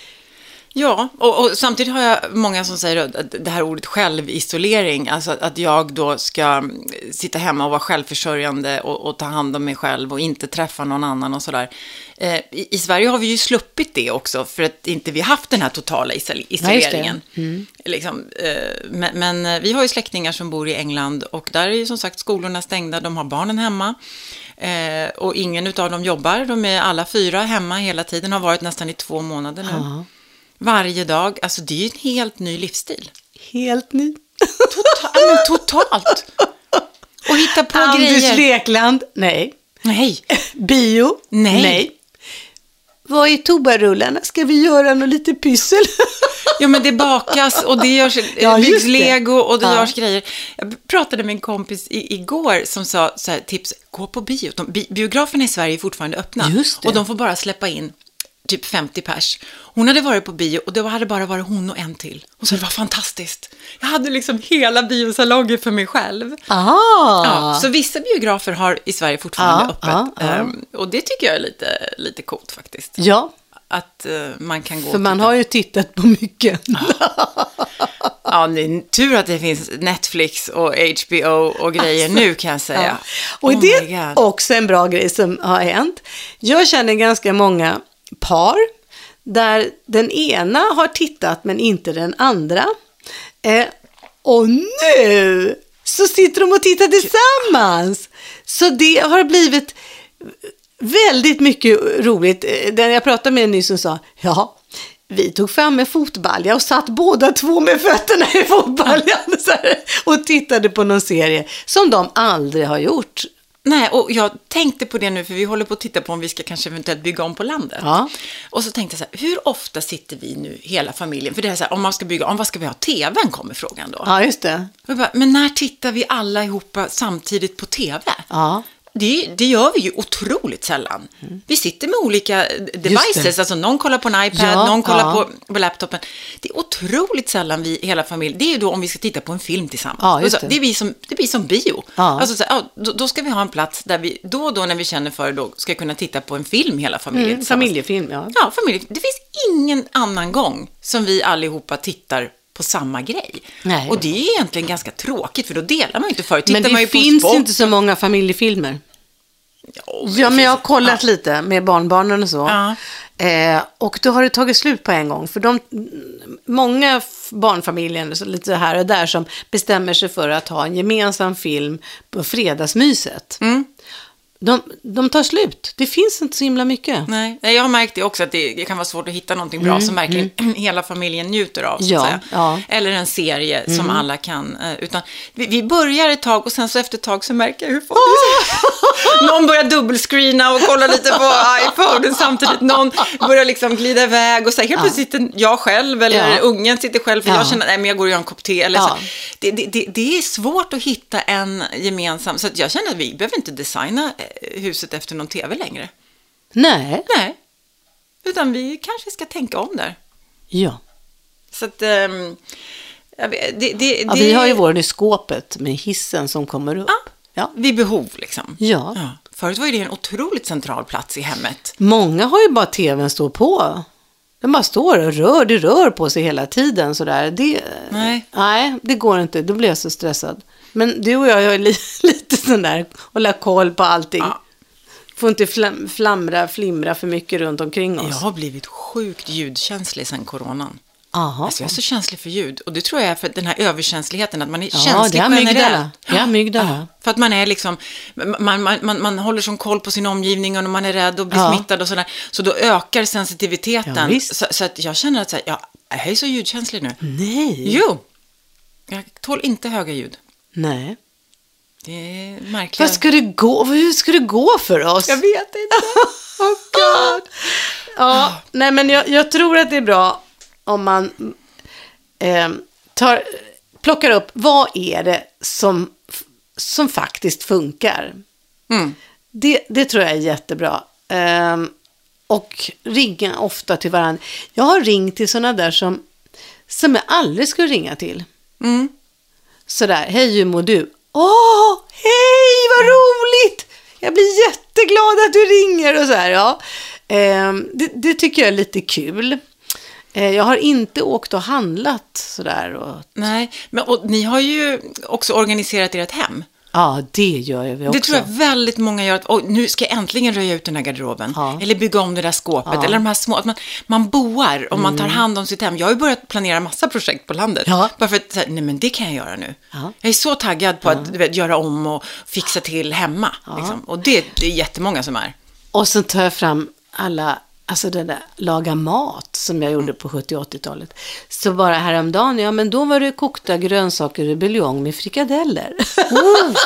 Ja, och, och samtidigt har jag många som säger att det här ordet självisolering, alltså att, att jag då ska mm, sitta hemma och vara självförsörjande och, och ta hand om mig själv och inte träffa någon annan och sådär. Eh, i, I Sverige har vi ju sluppit det också för att inte vi haft den här totala isol- isoleringen. Liksom, eh, men, men eh, vi har ju släktingar som bor i England och där är ju som sagt skolorna stängda, de har barnen hemma. Eh, och ingen av dem jobbar, de är alla fyra hemma hela tiden, har varit nästan i två månader nu. Ja. Varje dag, alltså det är ju en helt ny livsstil. Helt ny. Total, men totalt. Och hitta på Anders grejer. Lekland, nej. Nej, Bio, Nej. Vad är tobarullarna? Ska vi göra något lite pyssel? ja men det bakas och det görs, Ja, det byggs just det. lego och det Ja. görs grejer. Jag pratade med en kompis i, igår som sa så här, tips, gå på bio. De, bi, biograferna i Sverige är fortfarande öppna. Just det. Och de får bara släppa in typ 50 pers. Hon hade varit på bio och det hade bara varit hon och en till. Hon sa det var fantastiskt. Jag hade liksom hela biosalongen för mig själv. Ah. Ja, så vissa biografer har i Sverige fortfarande Ja, öppet. ja. Ehm, och det tycker jag är lite, lite coolt faktiskt. ja, Att eh, man kan gå för man har ju tittat på mycket. Ja, det är tur att det finns Netflix och HBO och grejer nu kan jag säga. Ja. Och Oh det är också en bra grej som har hänt. Jag känner ganska många par där den ena har tittat men inte den andra. Eh, och nu så sitter de och tittar tillsammans. Så det har blivit väldigt mycket roligt. Eh, den jag pratade med nyss som sa, ja, vi tog fram en fotbalja och satt båda två med fötterna i fotbaljan så här, och tittade på någon serie som de aldrig har gjort. Nej, och jag tänkte på det nu, för vi håller på att titta på om vi ska kanske eventuellt bygga om på landet. Ja. Och så tänkte jag så här, hur ofta sitter vi nu, hela familjen, för det är så här, om man ska bygga om, vad ska vi ha? TVn kommer frågan då. Ja, just det. Bara, men när tittar vi alla ihop samtidigt på TV? Ja. Det, det gör vi ju otroligt sällan. Vi sitter med olika devices, alltså någon kollar på en iPad, Ja, någon kollar ja. på, på laptopen. Det är otroligt sällan vi, hela familjen, det är ju då om vi ska titta på en film tillsammans. Ja, just Och så, det. blir som, det blir som bio. Ja. Alltså, så, ja, då, då ska vi ha en plats där vi då och då när vi känner för det, då ska kunna titta på en film hela familjen Mm, familjefilm, ja. Ja, familj. Det finns ingen annan gång som vi allihopa tittar på samma grej. Nej. Och det är egentligen ganska tråkigt, för då delar man ju inte förut. Men man det ju på finns inte så många familjefilmer. Ja, Ja, men jag har kollat lite med barnbarnen och så. Ja. Eh, och då har det tagit slut på en gång. För de, många barnfamiljer, lite här och där, som bestämmer sig för att ha en gemensam film på fredagsmyset. Mm. De, de tar slut. Det finns inte så himla mycket. Nej, jag har märkt det också, att det, det kan vara svårt att hitta någonting bra som verkligen hela familjen njuter av. Mm, Ja, ja. Mm. Eller en serie som alla kan. eh, Utan vi, vi börjar ett tag och sen så efter ett tag så märker jag hur folk... någon börjar dubbelscreena och kolla lite på iPhone samtidigt. Någon börjar liksom glida iväg och så helt plötsligt sitter jag själv eller Ja. ungen sitter själv för Ja. jag känner att jag går och gör en kopp te. Eller Ja. så. Det, det, det, är svårt att hitta en gemensam, så jag känner att vi behöver inte designa eh, huset efter någon tv längre. Nej. Nej, utan vi kanske ska tänka om där. Ja. Så att, jag vet, det, det, ja det, vi har ju vår i skåpet med hissen som kommer upp. Ja. Vid behov liksom. Ja. Förut var ju det en otroligt central plats i hemmet. Många har ju bara tvn står på. Den bara står och rör, det rör på sig hela tiden sådär. Det, Nej. nej, det går inte. Då blir jag så stressad. Men du och jag är li, lite sån där, hålla koll på allting. Ja. Får inte flam, flamra, flimra för mycket runt omkring oss. Jag har blivit sjukt ljudkänslig sedan coronan. Aha. Alltså jag är så känslig för ljud. Och det tror jag är för den här överkänsligheten, att man är Ja, känslig det är amygdala. generellt. Det är amygdala. För att man är liksom, man, man, man, man håller som koll på sin omgivning och man är rädd och blir Ja. smittad och sådär. Så då ökar sensitiviteten. Ja, så, så att jag känner att så här, jag, jag är så ljudkänslig nu. Nej. Jo, jag tål inte höga ljud. Nej. Det är märkligt. Vad ska det gå? Hur ska det gå för oss? Jag vet inte. Oh God. Ja, nej men jag, jag tror att det är bra om man eh, tar, plockar upp vad är det som, som faktiskt funkar. Mm. Det, det tror jag är jättebra. Ehm, och ringa ofta till varandra. Jag har ringt till sådana där som, som jag aldrig skulle ringa till. Mm. Sådär, hej hur mår du? Åh, hej vad roligt! Jag blir jätteglad att du ringer och så här, ja. Ehm, det, det tycker jag är lite kul. Eh, jag har inte åkt och handlat sådär. Och, Nej, men och ni har ju också organiserat ert hem. ja, det gör vi också. Det tror jag väldigt många gör. Att, Oj, nu ska jag äntligen röja ut den här garderoben. Ja. Eller bygga om det där skåpet. Ja. Mm. Eller de här små. Att man, man boar och man tar hand om sitt hem. Jag har ju börjat planera massa projekt på landet. Ja. Bara för att, här, nej men det kan jag göra nu. Ja. Jag är så taggad på att vet, göra om och fixa till hemma. Liksom. Och det, det är jättemånga som är. Och sen tar jag fram alla, alltså den där laga mat som jag gjorde på 70 80-talet. Så bara häromdagen, ja men då var det kokta grönsaker i buljong med frikadeller.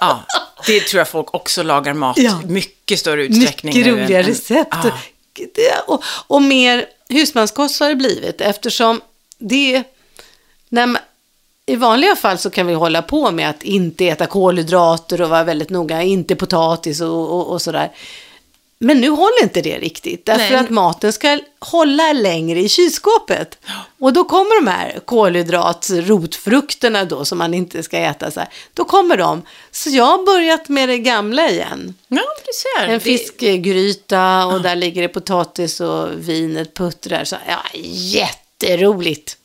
Ja, det tror jag folk också lagar mat Ja. mycket större utsträckning Mycket roliga än- recept. Det, och, och mer husmanskost har det blivit eftersom det... När man, I vanliga fall så kan vi hålla på med att inte äta kolhydrater och vara väldigt noga, inte potatis och, och, och sådär. Men nu håller inte det riktigt, därför Nej. att maten ska hålla längre i kylskåpet. Och då kommer de här kolhydratsrotfrukterna då, som man inte ska äta så här, då kommer de. Så jag har börjat med det gamla igen. Ja, du ser. En fiskgryta och där ligger det potatis och vinet puttrar. Så, ja, jätteroligt.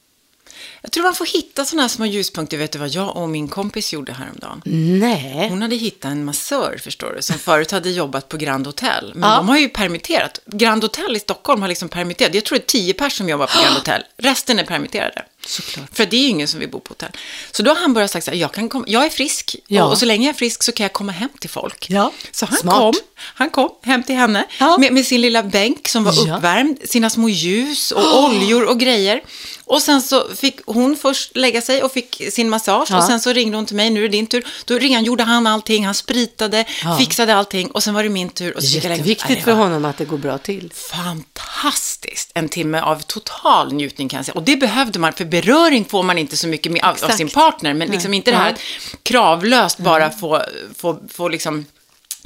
Jag tror man får hitta sådana här små ljuspunkter. Vet du vad jag och min kompis gjorde häromdagen? Nej. Hon hade hittat en massör, förstår du, som förut hade jobbat på Grand Hotel. Men Ja. de har ju permitterat. Grand Hotel i Stockholm har liksom permitterat. Jag tror det är tio personer som jobbar på Grand Hotel. Resten är permitterade. Såklart. För det är ju ingen som vill bo på hotell. Så då har han börjat säga så här, jag, kan komma, jag är frisk Ja. och, och så länge jag är frisk så kan jag komma hem till folk. Ja, Så han smart. kom, han kom hem till henne Ja. med, med sin lilla bänk som var uppvärmd, sina små ljus och oljor och grejer. Och sen så fick hon först lägga sig och fick sin massage Ja. och sen så ringde hon till mig, nu är det din tur. Då ringde han, gjorde han allting, han spritade, Ja. fixade allting och sen var det min tur. Och så jag Jätteviktigt det för honom att det går bra till. Fantastiskt! En timme av total njutning kan jag säga. Och det behövde man, för beröring får man inte så mycket av, av sin partner. Men liksom inte det här kravlöst bara få, få, få liksom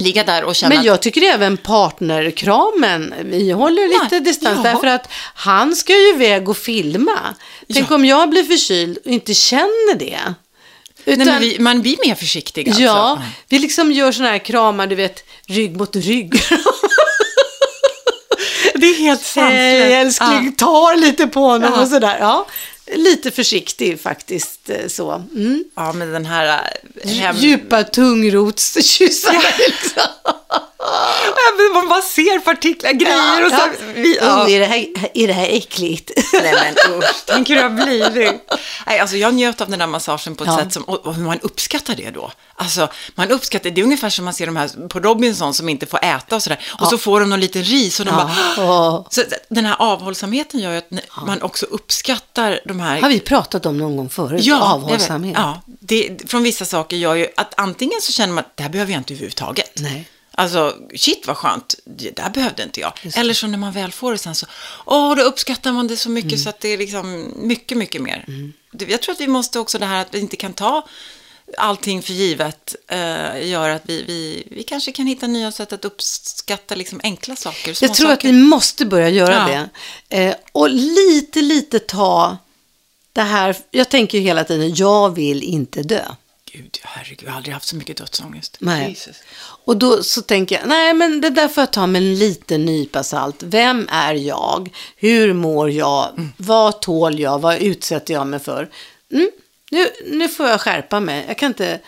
ligga där och känna Men jag tycker även partnerkramen, vi håller lite Ja, distans ja. därför att han ska ju iväg och filma. Tänk Ja. om jag blir förkyld och inte känner det. Nej, Utan, men vi, man blir mer försiktig alltså. Ja, vi liksom gör sådana här kramar, du vet, rygg mot rygg. Det är helt Hej älskling, ta lite på honom Ja. och sådär. Ja, lite försiktig faktiskt eh, så. Mm. Ja, men den här äh, hem... Djupa tungrotskyssar liksom. Man bara ser partiklar, grejer och så. Vi, ja. Oh, är, det här, är det här äckligt? Nej men usch, tänk hur det har blivit. Nej, alltså jag njöt av den där massagen på ett Ja. sätt som, och och man uppskattar det då. Alltså, man uppskattar, det är ungefär som man ser de här på Robinson som inte får äta och sådär. Och så får de någon liten ris och de Ja. bara... Så den här avhållsamheten gör ju att man också uppskattar de här... Har vi pratat om någon gång förut? Ja, Avhållsamhet. vet. Ja, det, från vissa saker gör ju att antingen så känner man att det här behöver jag inte överhuvudtaget. Nej. Alltså, shit vad skönt, det där behövde inte jag. Eller så när man väl får det sen så, åh, då uppskattar man det så mycket Mm. så att det är liksom mycket, mycket mer. Det- Jag tror att vi måste också det här att vi inte kan ta allting för givet, eh, gör att vi, vi, vi kanske kan hitta nya sätt att uppskatta liksom enkla saker. Jag tror att saker. vi måste börja göra Ja. det. Eh, och lite, lite ta det här. Jag tänker ju hela tiden, jag vill inte dö. Gud, herregud, jag har aldrig haft så mycket dödsångest. Nej. Jesus. Och då så tänker jag, nej men det där får jag ta med en liten nypa salt. Vem är jag? Hur mår jag? Mm. Vad tål jag? Vad utsätter jag mig för? Mm, nu, nu får jag skärpa mig. Jag kan inte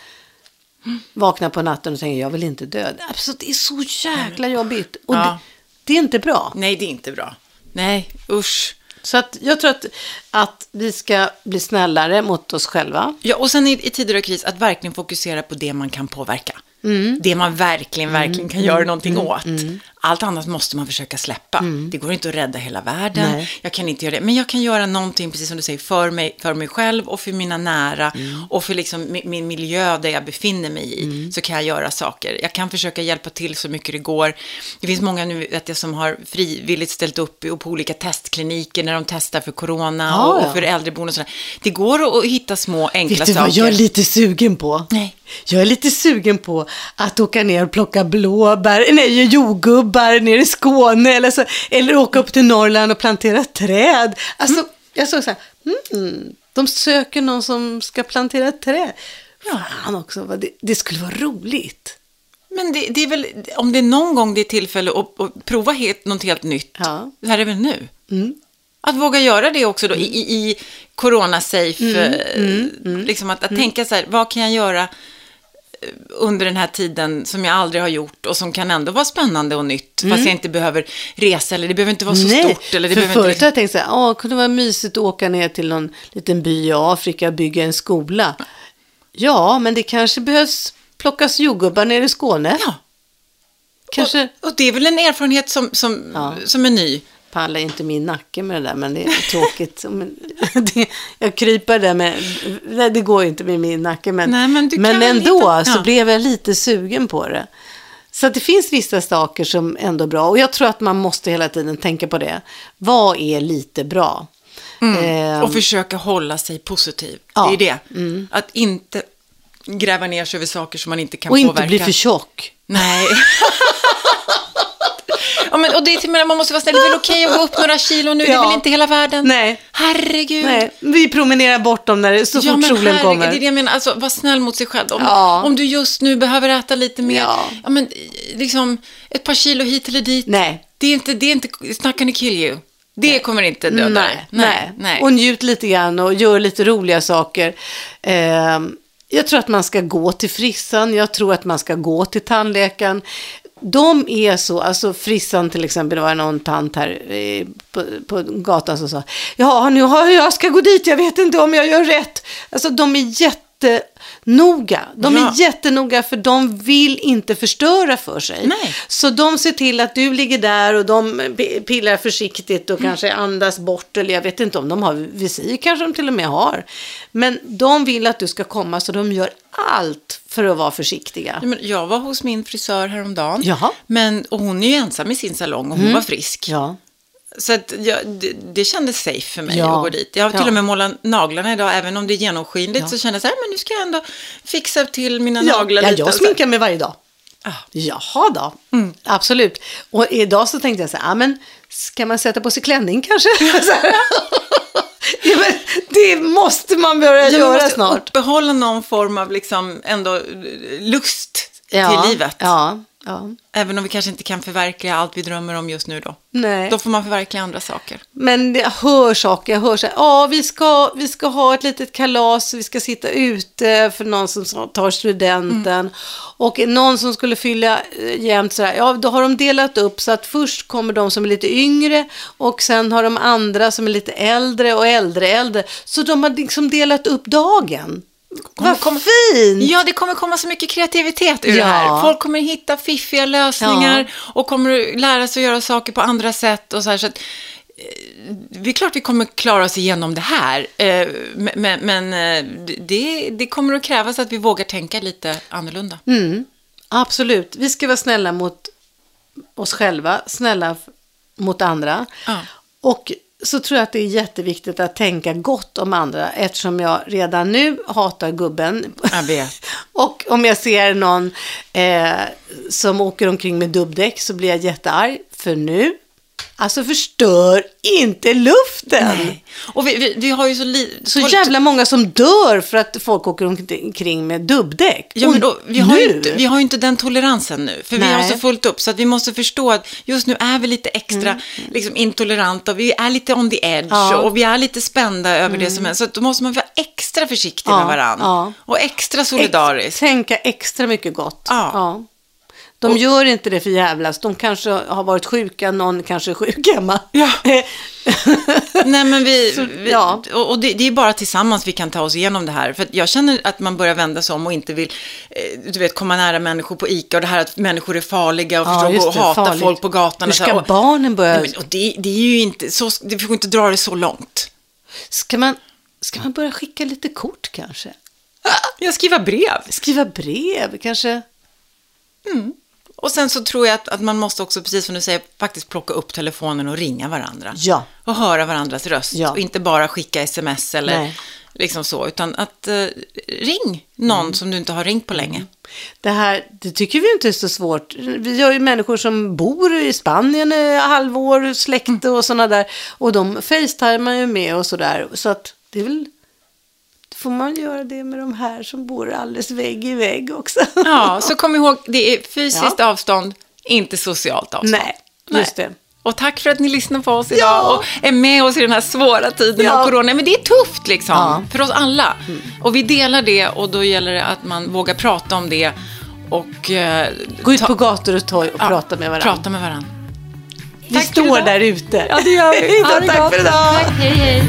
vakna på natten och tänka, jag vill inte dö. Alltså, det är så jäkla jobbigt. Och Ja. det, det är inte bra. Nej, det är inte bra. Nej, usch. Så att jag tror att, att vi ska bli snällare mot oss själva. Ja, och sen i, i tider av kris, att verkligen fokusera på det man kan påverka. Mm. Det man verkligen, verkligen kan göra någonting åt. Allt annat måste man försöka släppa. Det går inte att rädda hela världen. Mm. Nej. Jag kan inte göra det. Men jag kan göra någonting, precis som du säger, för mig, för mig själv och för mina nära. Mm. Och för liksom min, min miljö där jag befinner mig i. Så kan jag göra saker. Jag kan försöka hjälpa till så mycket det går. Det finns många nu vet jag, som har frivilligt ställt upp på olika testkliniker när de testar för corona Ja, och, och för äldreboenden och sådär. Det går att, hitta små enkla Vet du saker. vad jag är lite sugen på? Nej. Jag är lite sugen på att åka ner och plocka blåbär, nej, jordgubbar nere i Skåne eller, så, eller åka upp till Norrland och plantera träd. Alltså, Mm. jag såg så här, mm, de söker någon som ska plantera träd. Fan också, det, det skulle vara roligt. Men det, det är väl, om det är någon gång det är tillfälle att, att prova helt, något helt nytt, Ja. det här är väl nu? Mm. Att våga göra det också då i, i, i corona-safe, Mm, eh, liksom att, att tänka så här, vad kan jag göra under den här tiden som jag aldrig har gjort och som kan ändå vara spännande och nytt, fast jag inte behöver resa eller det behöver inte vara så Mm. Nej, stort. Eller det för behöver förut inte, har jag tänkt så här, åh, kunde det vara mysigt att åka ner till någon liten by i Afrika och bygga en skola. Ja, men det kanske behövs plockas jordgubbar nere i Skåne. ja, Kanske och, och det är väl en erfarenhet som, som, Ja. som är ny. Pallar inte min nacke med det där, men det är tråkigt. Men det, jag kryper där med, nej, det går inte med min nacke, men, Nej, men kan ändå hitta- så ja. blev jag lite sugen på det. Så det finns vissa saker som ändå är bra, och jag tror att man måste hela tiden tänka på det. Vad är lite bra? Eh, Och försöka hålla sig positiv. Ja. Det är det. Att inte gräva ner sig över saker som man inte kan och inte påverka. bli för tjock. Nej. ja, men, och det är till man måste vara snäll. Det är väl okej att gå upp några kilo nu? Det är Ja. väl inte hela världen? Nej. Herregud. Nej, vi promenerar bort dem när det, så Ja, fort solen herregud, kommer. det är det jag menar. Alltså, var snäll mot sig själv. Om, Ja. om du just nu behöver äta lite mer, Ja. ja. men, liksom, ett par kilo hit eller dit. Nej. Det är inte, det är inte, it's not gonna kill you. Det kommer inte döda nej, nej, nej. Och njut lite grann och gör lite roliga saker. Ehm, jag tror att man ska gå till frissan, jag tror att man ska gå till tandläkaren. De är så, alltså frissan till exempel, det var någon tant här eh, på, på gatan som sa, ja nu har jag, jag ska gå dit, jag vet inte om jag gör rätt. Alltså de är jätte jättenoga, de Ja. är jättenoga för de vill inte förstöra för sig. Nej. Så de ser till att du ligger där och de pillar försiktigt och kanske andas bort. Eller jag vet inte om de har visir, kanske de till och med har. Men de vill att du ska komma så de gör allt för att vara försiktiga. Men jag var hos min frisör häromdagen. Jaha. Men, och hon är ju ensam i sin salong och hon var frisk. Ja. Så att jag, det, det kändes safe för mig Ja. att gå dit. Jag har till Ja. och med målat naglarna idag, även om det är genomskinligt Ja. så kände jag så här, men nu ska jag ändå fixa till mina Ja, naglar ja, lite. jag och så- sminkar mig varje dag. Ah. Jaha då, absolut. Och idag så tänkte jag så här, ja, men ska man sätta på sig klänning kanske? Ja, men det måste man börja Ja, man göra snart. Behålla någon form av liksom ändå lust Ja, till livet. ja. Ja. Även om vi kanske inte kan förverkliga allt vi drömmer om just nu då. Nej. Då får man förverkliga andra saker. Men jag hör saker, jag hör så här, ja vi ska, vi ska ha ett litet kalas, vi ska sitta ute för någon som tar studenten. Mm. Och någon som skulle fylla eh, jämnt så här, ja då har de delat upp så att först kommer de som är lite yngre och sen har de andra som är lite äldre och äldre äldre. Så de har liksom delat upp dagen. Vad kommer- fint! Ja, det kommer komma så mycket kreativitet ur Ja. det här. Folk kommer hitta fiffiga lösningar och kommer lära sig att göra saker på andra sätt och så här. Så att, eh, det är klart vi kommer klara oss igenom det här, eh, men, men- eh, det, det kommer att krävas att vi vågar tänka lite annorlunda. Mm, absolut. Vi ska vara snälla mot oss själva, snälla mot andra. Ja. Och så tror jag att det är jätteviktigt att tänka gott om andra eftersom jag redan nu hatar gubben. Jag vet. Och om jag ser någon eh, som åker omkring med dubbdäck så blir jag jättearg. För nu, alltså förstör inte luften. Nej. Och vi, vi, vi har ju så. Så jävla många som dör för att folk åker omkring med dubbdäck. Ja, men då, vi, har ju nu- inte, vi har ju inte den toleransen nu, för vi Nej. har så fullt upp, så att vi måste förstå att just nu är vi lite extra liksom, intoleranta, och vi är lite on the edge, Mm. Ja. Mm. och vi är lite spända över det som är, så då måste man vara extra försiktig Ja, med varandra, ja. och extra solidarisk. Ex- tänka extra mycket gott. Ja. De gör inte det för jävlas. De kanske har varit sjuka, någon kanske är sjuk hemma. Ja. Nej, men vi, Så, vi ja. och och det, det är bara tillsammans vi kan ta oss igenom det här. För jag känner att man börjar vända sig om och inte vill, eh, du vet, komma nära människor på ICA och det här att människor är farliga och Ja, förstå, just gå och det, hata farligt. folk på gatan. Hur och ska Och- barnen börja... Nej, men, och det, det är ju inte, så, det får inte dra det så långt. Ska man, ska man börja skicka lite kort kanske? Jag skriver brev. Skriva brev kanske? Och sen så tror jag att, att man måste också, precis som du säger, faktiskt plocka upp telefonen och ringa varandra. Ja. Och höra varandras röst. Ja. Och inte bara skicka sms eller Nej. liksom så, utan att eh, ring någon Mm. som du inte har ringt på länge. Det här, det tycker vi inte är så svårt. Vi har ju människor som bor i Spanien i halvår, släkt och sådana där. Och de facetimar ju med och sådär. Så att det är väl... Får man göra det med de här som bor alldeles vägg i vägg också? Ja, så kom ihåg, det är fysiskt avstånd, inte socialt avstånd. Nej, just det. Och tack för att ni lyssnar på oss idag Ja. och är med oss i den här svåra tiden Ja. av corona. Men det är tufft liksom, Ja. Mm. för oss alla. Och vi delar det och då gäller det att man vågar prata om det och eh, Gå ut ta- på gator och torg och ja, prata med varandra. Prata med varandra. Vi Tack står där ute. Ja, det gör vi. Tack för idag. Tack, hej, hej.